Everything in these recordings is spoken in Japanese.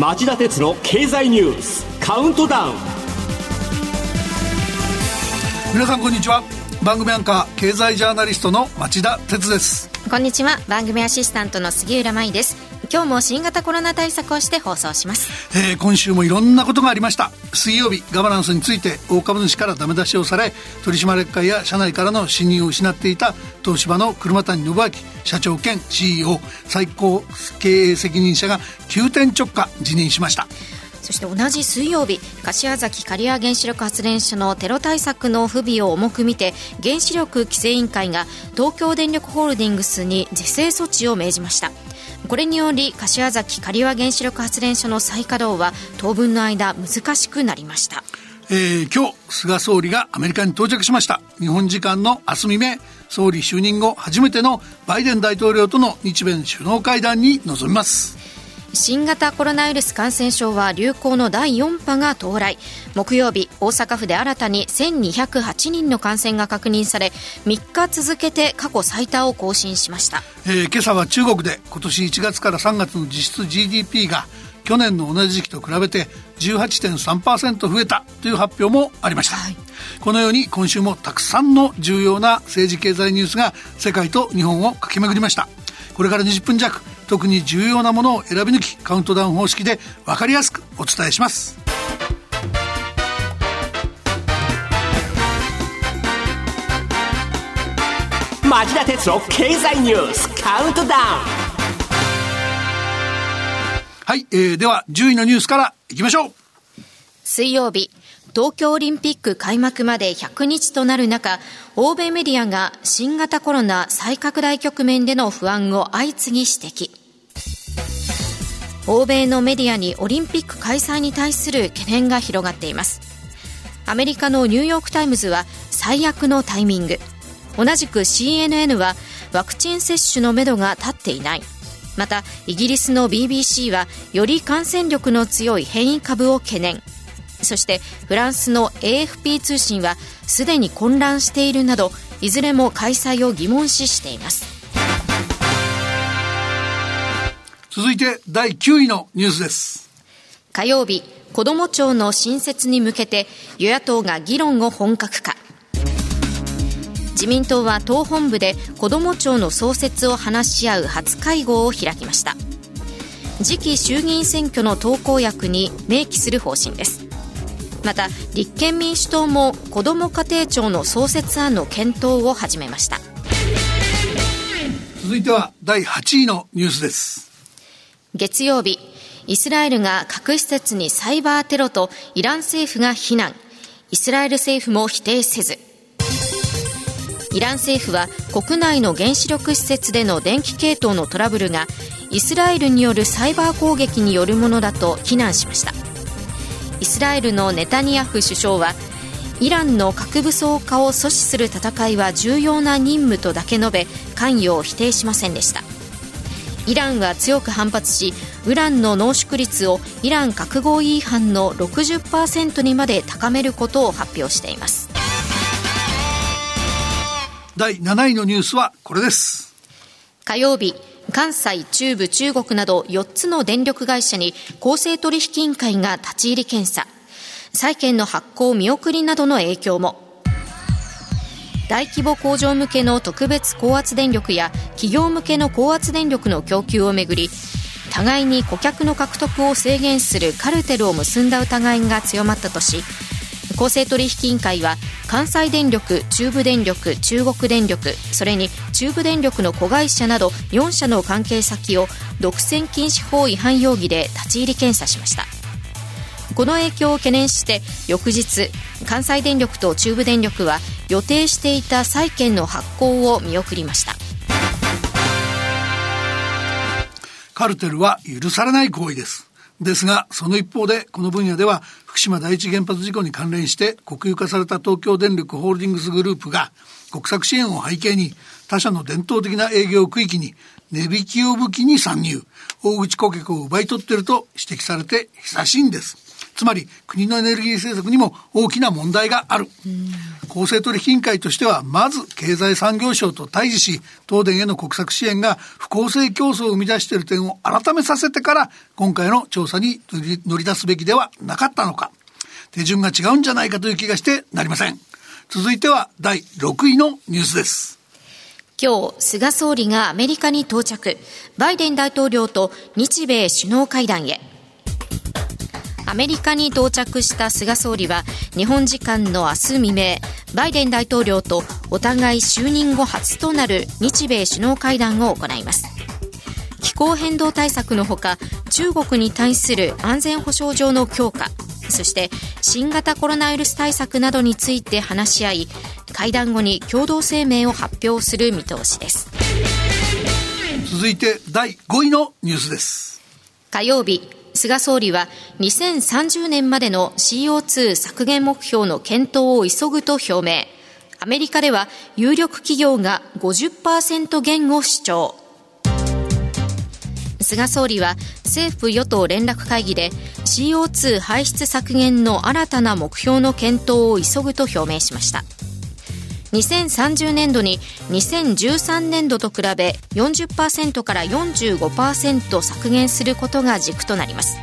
町田鉄の経済ニュースカウントダウン。皆さんこんにちは。番組アンカー経済ジャーナリストの町田鉄です。こんにちは。番組アシスタントの杉浦舞です今日も新型コロナ対策をして放送します、えー、今週もいろんなことがありました。水曜日ガバナンスについて大株主からダメ出しをされ取締役会や社内からの信任を失っていた東芝の車谷信明社長兼 CEO 最高経営責任者が急転直下辞任しました。そして同じ水曜日柏崎刈羽原子力発電所のテロ対策の不備を重く見て原子力規制委員会が東京電力ホールディングスに是正措置を命じましたこれにより柏崎刈羽原子力発電所の再稼働は当分の間難しくなりました。えー、今日菅総理がアメリカに到着しました。日本時間の明日未明総理就任後初めてのバイデン大統領との日米首脳会談に臨みます。新型コロナウイルス感染症は流行の第4波が到来。木曜日大阪府で新たに1208人の感染が確認され3日続けて過去最多を更新しました、えー、今朝は中国で今年1月から3月の実質 GDP が去年の同じ時期と比べて18.3%増えたという発表もありました、はい、このように今週もたくさんの重要な政治経済ニュースが世界と日本を駆け巡りました。これから20分弱特に重要なものを選び抜きカウントダウン方式で分かりやすくお伝えします。町田哲郎経済ニュースカウントダウン。はい、えー、では10位のニュースからいきましょう。水曜日東京オリンピック開幕まで100日となる中、欧米メディアが新型コロナ再拡大局面での不安を相次ぎ指摘。欧米のメディアにオリンピック開催に対する懸念が広がっています。アメリカのニューヨーク・タイムズは最悪のタイミング。同じく CNN はワクチン接種のめどが立っていない。またイギリスの BBC はより感染力の強い変異株を懸念。そしてフランスの AFP 通信はすでに混乱しているなどいずれも開催を疑問視しています。続いて第9位のニュースです。火曜日子ども庁の新設に向けて与野党が議論を本格化。自民党は党本部で子ども庁の創設を話し合う初会合を開きました。次期衆議院選挙の党公約に明記する方針です。また立憲民主党も子ども家庭庁の創設案の検討を始めました。続いては第8位のニュースです月曜日、イスラエルが核施設にサイバーテロとイラン政府が非難。イスラエル政府も否定せず。イラン政府は国内の原子力施設での電気系統のトラブルがイスラエルによるサイバー攻撃によるものだと非難しましたイスラエルのネタニヤフ首相はイランの核武装化を阻止する戦いは重要な任務とだけ述べ関与を否定しませんでしたイランは強く反発しウランの濃縮率をイラン核合意違反の60%にまで高めることを発表しています。第7位のニュースはこれです。火曜日関西、中部、中国など4つの電力会社に公正取引委員会が立ち入り検査。債券の発行見送りなどの影響も大規模工場向けの特別高圧電力や企業向けの高圧電力の供給をめぐり互いに顧客の獲得を制限するカルテルを結んだ疑いが強まったとし公正取引委員会は関西電力、中部電力、中国電力それに中部電力の子会社など4社の関係先を独占禁止法違反容疑で立ち入り検査しました。この影響を懸念して翌日関西電力と中部電力は予定していた債券の発行を見送りましたカルテルは許されない行為ですですが、その一方で、この分野では、福島第一原発事故に関連して国有化された東京電力ホールディングスグループが、国策支援を背景に、他社の伝統的な営業区域に値引きを武器に参入、大口顧客を奪い取っていると指摘されて久しいんです。つまり国のエネルギー政策にも大きな問題がある。公正取引委員会としては、まず経済産業省と対峙し、東電への国策支援が不公正競争を生み出している点を改めさせてから、今回の調査に乗り出すべきではなかったのか。手順が違うんじゃないかという気がしてなりません。続いては第6位のニュースです。今日、菅総理がアメリカに到着、バイデン大統領と日米首脳会談へ。アメリカに到着した菅総理は日本時間の明日未明バイデン大統領とお互い就任後初となる日米首脳会談を行います。気候変動対策のほか中国に対する安全保障上の強化そして新型コロナウイルス対策などについて話し合い会談後に共同声明を発表する見通しです。続いて第5位のニュースです。火曜日菅総理は2030年までの CO2 削減目標の検討を急ぐと表明。アメリカでは有力企業が50%減を主張。菅総理は政府与党連絡会議で CO2 排出削減の新たな目標の検討を急ぐと表明しました。2030年度に2013年度と比べ40%から45%削減することが軸となります。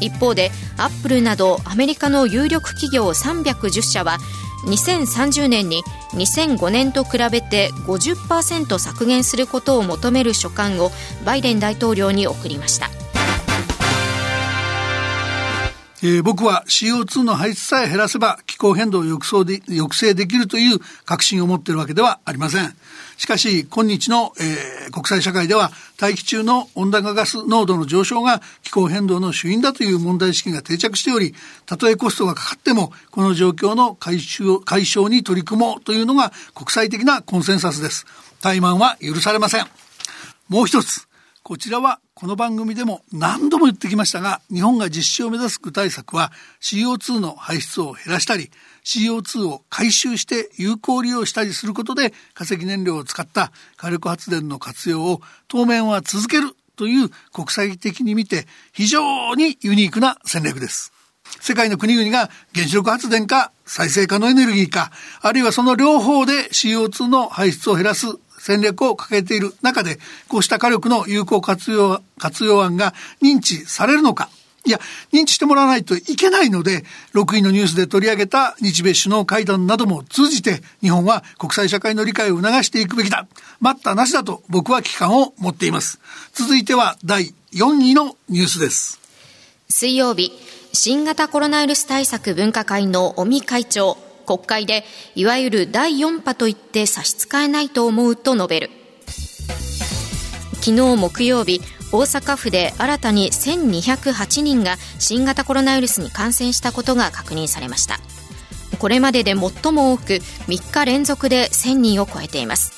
一方でアップルなどアメリカの有力企業310社は2030年に2005年と比べて50%削減することを求める書簡をバイデン大統領に送りました。えー、僕は CO2 の排出さえ減らせば気候変動を抑制で抑制できるという確信を持っているわけではありません。しかし、今日の、えー、国際社会では大気中の温暖化ガス濃度の上昇が気候変動の主因だという問題意識が定着しており、たとえコストがかかっても、この状況の解消解消に取り組もうというのが国際的なコンセンサスです。怠慢は許されません。もう一つ、こちらはこの番組でも何度も言ってきましたが、日本が実施を目指す具体策は CO2 の排出を減らしたり、CO2 を回収して有効利用したりすることで化石燃料を使った火力発電の活用を当面は続けるという国際的に見て非常にユニークな戦略です。世界の国々が原子力発電か再生可能エネルギーか、あるいはその両方で CO2 の排出を減らす戦略を掲げている中で、こうした火力の有効活用、活用案が認知されるのか。いや、認知してもらわないといけないので、6位のニュースで取り上げた日米首脳会談なども通じて、日本は国際社会の理解を促していくべきだ。待ったなしだと僕は危機感を持っています。続いては第4位のニュースです。水曜日、新型コロナウイルス対策分科会の尾身会長、国会でいわゆる第4波といって差し支えないと思うと述べる。昨日木曜日大阪府で新たに1208人が新型コロナウイルスに感染したことが確認されました。これまでで最も多く3日連続で1000人を超えています。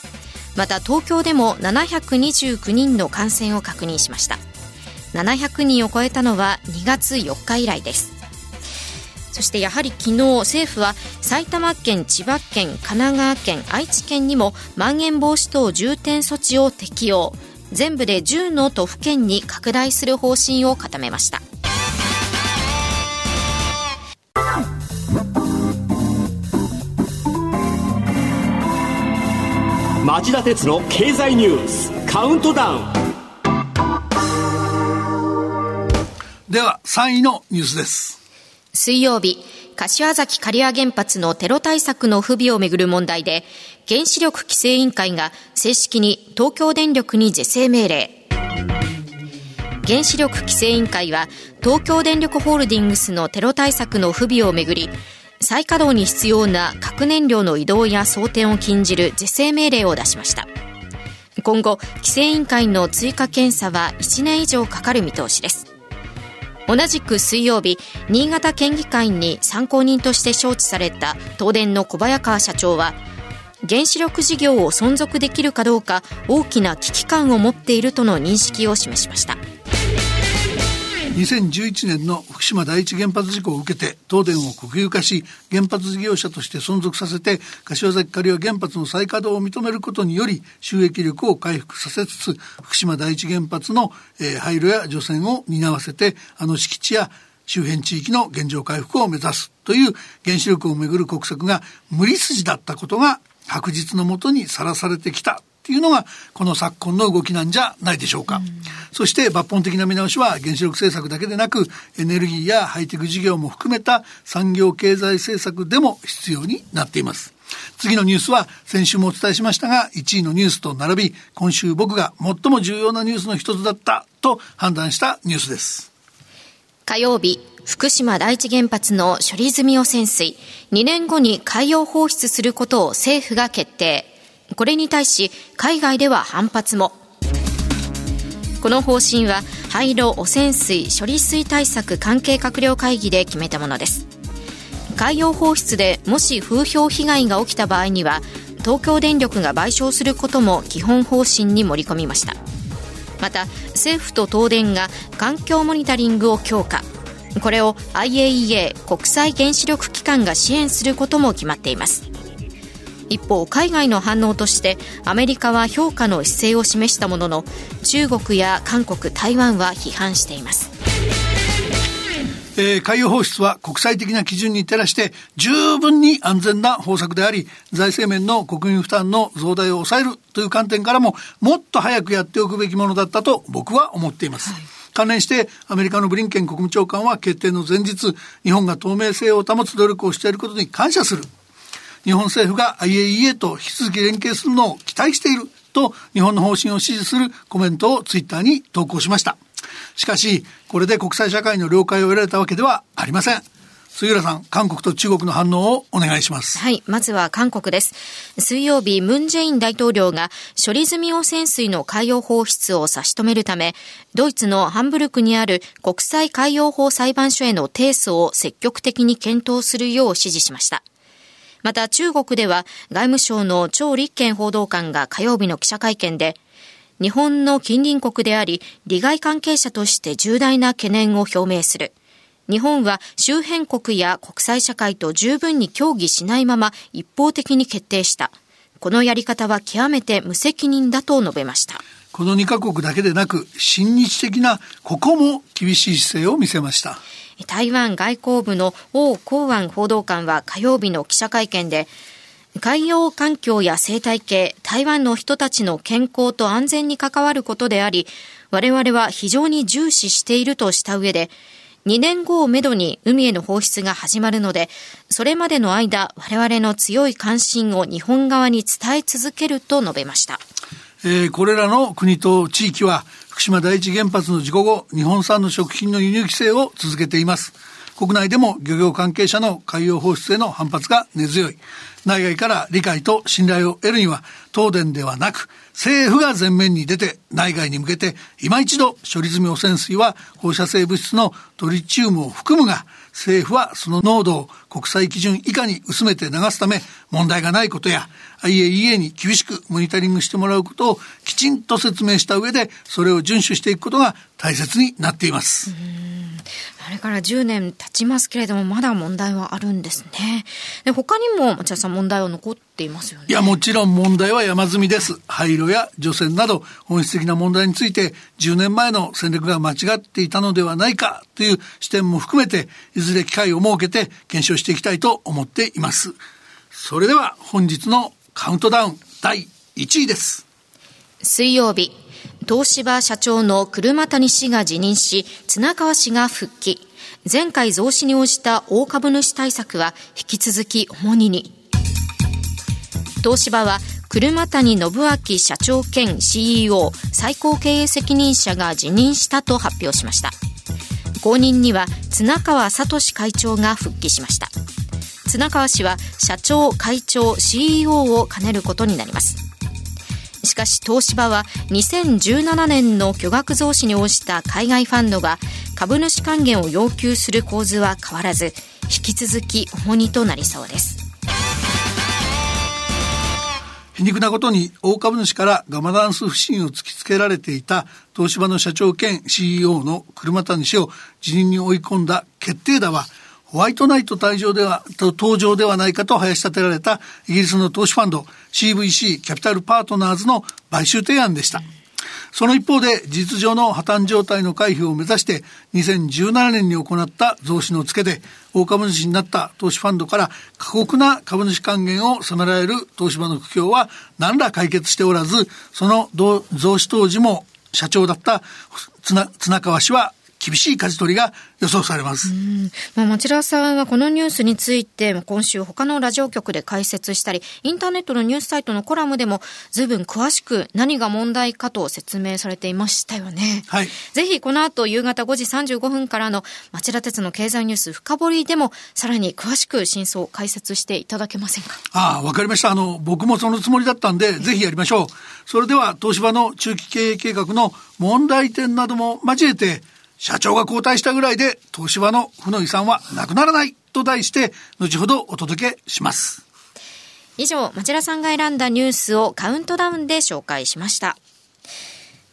また東京でも729人の感染を確認しました。700人を超えたのは2月4日以来です。そしてやはり昨日政府は埼玉県、千葉県、神奈川県、愛知県にもまん延防止等重点措置を適用。全部で10の都府県に拡大する方針を固めました。町田鉄の経済ニュースカウントダウン。では3位のニュースです水曜日、柏崎刈羽原発のテロ対策の不備をめぐる問題で、原子力規制委員会が正式に東京電力に是正命令。原子力規制委員会は東京電力ホールディングスのテロ対策の不備をめぐり、再稼働に必要な核燃料の移動や装填を禁じる是正命令を出しました。今後、規制委員会の追加検査は1年以上かかる見通しです。同じく水曜日、新潟県議会に参考人として招致された東電の小早川社長は、原子力事業を存続できるかどうか大きな危機感を持っているとの認識を示しました。2011年の福島第一原発事故を受けて東電を国有化し原発事業者として存続させて柏崎刈羽原発の再稼働を認めることにより収益力を回復させつつ福島第一原発の、えー、廃炉や除染を担わせてあの敷地や周辺地域の現状回復を目指すという原子力をめぐる国策が無理筋だったことが白日のもとにさらされてきた。っていうのがこの昨今の動きなんじゃないでしょうか。うそして抜本的な見直しは原子力政策だけでなくエネルギーやハイテク事業も含めた産業経済政策でも必要になっています。次のニュースは先週もお伝えしましたが1位のニュースと並び今週僕が最も重要なニュースの一つだったと判断したニュースです。火曜日福島第一原発の処理済み汚染水2年後に海洋放出することを政府が決定これに対し海外では反発も。この方針は廃炉汚染水処理水対策関係閣僚会議で決めたものです。海洋放出でもし風評被害が起きた場合には東京電力が賠償することも基本方針に盛り込みました。また政府と東電が環境モニタリングを強化。これを IAEA 国際原子力機関が支援することも決まっています。一方海外の反応としてアメリカは評価の姿勢を示したものの中国や韓国台湾は批判しています。えー、海洋放出は国際的な基準に照らして十分に安全な方策であり財政面の国民負担の増大を抑えるという観点からももっと早くやっておくべきものだったと僕は思っています。はい。関連してアメリカのブリンケン国務長官は決定の前日日本が透明性を保つ努力をしていることに感謝する日本政府が IAEA と引き続き連携するのを期待していると日本の方針を支持するコメントをツイッターに投稿しました。しかし、これで国際社会の了解を得られたわけではありません。杉浦さん、韓国と中国の反応をお願いします。はい、まずは韓国です。水曜日、ムン・ジェイン大統領が処理済み汚染水の海洋放出を差し止めるため、ドイツのハンブルクにある国際海洋法裁判所への提訴を積極的に検討するよう指示しました。また中国では外務省の張立憲報道官が火曜日の記者会見で、日本の近隣国であり、利害関係者として重大な懸念を表明する。日本は周辺国や国際社会と十分に協議しないまま一方的に決定した。このやり方は極めて無責任だと述べました。この2カ国だけでなく、親日的なここも厳しい姿勢を見せました。台湾外交部の王光安報道官は火曜日の記者会見で、海洋環境や生態系、台湾の人たちの健康と安全に関わることであり、我々は非常に重視しているとした上で、2年後をめどに海への放出が始まるので、それまでの間、我々の強い関心を日本側に伝え続けると述べました。えー、これらの国と地域は、福島第一原発の事故後、日本産の食品の輸入規制を続けています。国内でも漁業関係者の海洋放出への反発が根強い。内外から理解と信頼を得るには、東電ではなく、政府が前面に出て、内外に向けて、今一度処理済み汚染水は放射性物質のトリチウムを含むが、政府はその濃度を国際基準以下に薄めて流すため、問題がないことや、IAEA に厳しくモニタリングしてもらうことをきちんと説明した上で、それを遵守していくことが大切になっています。あれから10年経ちますけれども、まだ問題はあるんですね。で他にも、町田さん問題は残っていますよね。いや、もちろん問題は山積みです。廃炉や除染など、本質的な問題について、10年前の戦略が間違っていたのではないかという視点も含めて、いずれ機会を設けて検証していきたいと思っています。それでは、本日のカウントダウン第1位です。水曜日。東芝社長の車谷氏が辞任し、綱川氏が復帰。前回増資に応じた大株主対策は引き続き重荷に。東芝は車谷信明社長兼 CEO 最高経営責任者が辞任したと発表しました。後任には綱川聡会長が復帰しました。綱川氏は社長、会長、CEO を兼ねることになります。しかし東芝は2017年の巨額増資に応じた海外ファンドが株主還元を要求する構図は変わらず引き続き重荷となりそうです。皮肉なことに大株主からガバナンス不信を突きつけられていた東芝の社長兼 CEO の車谷氏を辞任に追い込んだ決定打はホワイトナイト退場では、登場ではないかと林立てられたイギリスの投資ファンド CVC キャピタルパートナーズの買収提案でした。その一方で事実上の破綻状態の回避を目指して2017年に行った増資の付けで大株主になった投資ファンドから過酷な株主還元を迫られる東芝の苦境は何ら解決しておらずその増資当時も社長だった綱川氏は厳しい舵取りが予想されます。まあ、町田さんはこのニュースについて今週他のラジオ局で解説したり、インターネットのニュースサイトのコラムでも随分詳しく何が問題かと説明されていましたよね。はい。ぜひこの後夕方5時35分からの町田鉄の経済ニュース深掘りでもさらに詳しく真相を解説していただけませんか？ああ、わかりました。あの、僕もそのつもりだったんで、ぜひやりましょう。それでは東芝の中期経営計画の問題点なども交えて社長が交代したぐらいで東芝の負の遺産はなくならないと題して後ほどお届けします。以上、町田さんが選んだニュースをカウントダウンで紹介しました。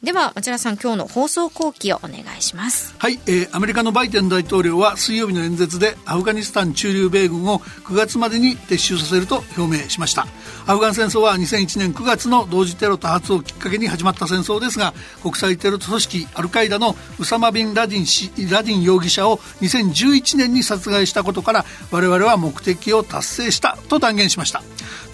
では町田さん今日の放送後期をお願いします。はい、えー、アメリカのバイデン大統領は水曜日の演説でアフガニスタン駐留米軍を9月までに撤収させると表明しました。アフガン戦争は2001年9月の同時テロ多発をきっかけに始まった戦争ですが国際テロ組織アルカイダのウサマ・ビン・ラディン氏ラディン容疑者を2011年に殺害したことから我々は目的を達成したと断言しました。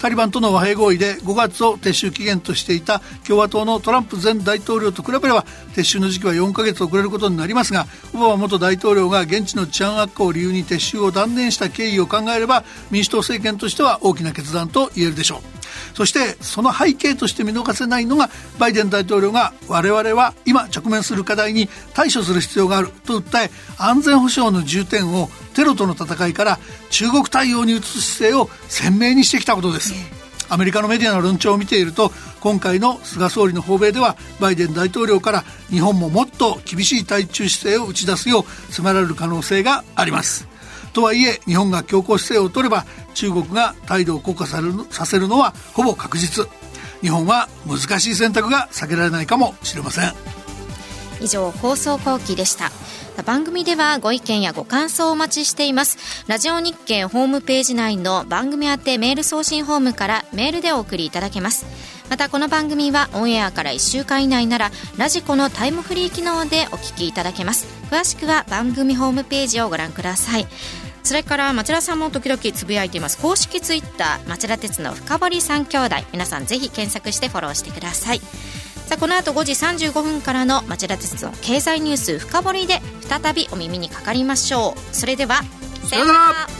タリバンとの和平合意で5月を撤収期限としていた共和党のトランプ前大統領と比べれば撤収の時期は4ヶ月遅れることになりますがオバマ元大統領が現地の治安悪化を理由に撤収を断念した経緯を考えれば民主党政権としては大きな決断と言えるでしょう。そしてその背景として見逃せないのがバイデン大統領が我々は今直面する課題に対処する必要があると訴え安全保障の重点をテロとの戦いから中国対応に移す姿勢を鮮明にしてきたことです。アメリカのメディアの論調を見ていると今回の菅総理の訪米ではバイデン大統領から日本ももっと厳しい対中姿勢を打ち出すよう迫られる可能性がありますとはいえ日本が強硬姿勢を取れば中国が態度を硬化ささせるのはほぼ確実。日本は難しい選択が避けられないかもしれません。以上放送後期でした。番組ではご意見やご感想をお待ちしています。ラジオ日経ホームページ内の番組宛てメール送信フォームからメールでお送りいただけます。またこの番組はオンエアから1週間以内ならラジコのタイムフリー機能でお聞きいただけます。詳しくは番組ホームページをご覧ください。それから町田さんも時々つぶやいています。公式ツイッター町田鉄の深堀三兄弟。皆さんぜひ検索してフォローしてください。さあこの後5時35分からの町田鉄道経済ニュース深掘りで再びお耳にかかりましょう。それではさようなら。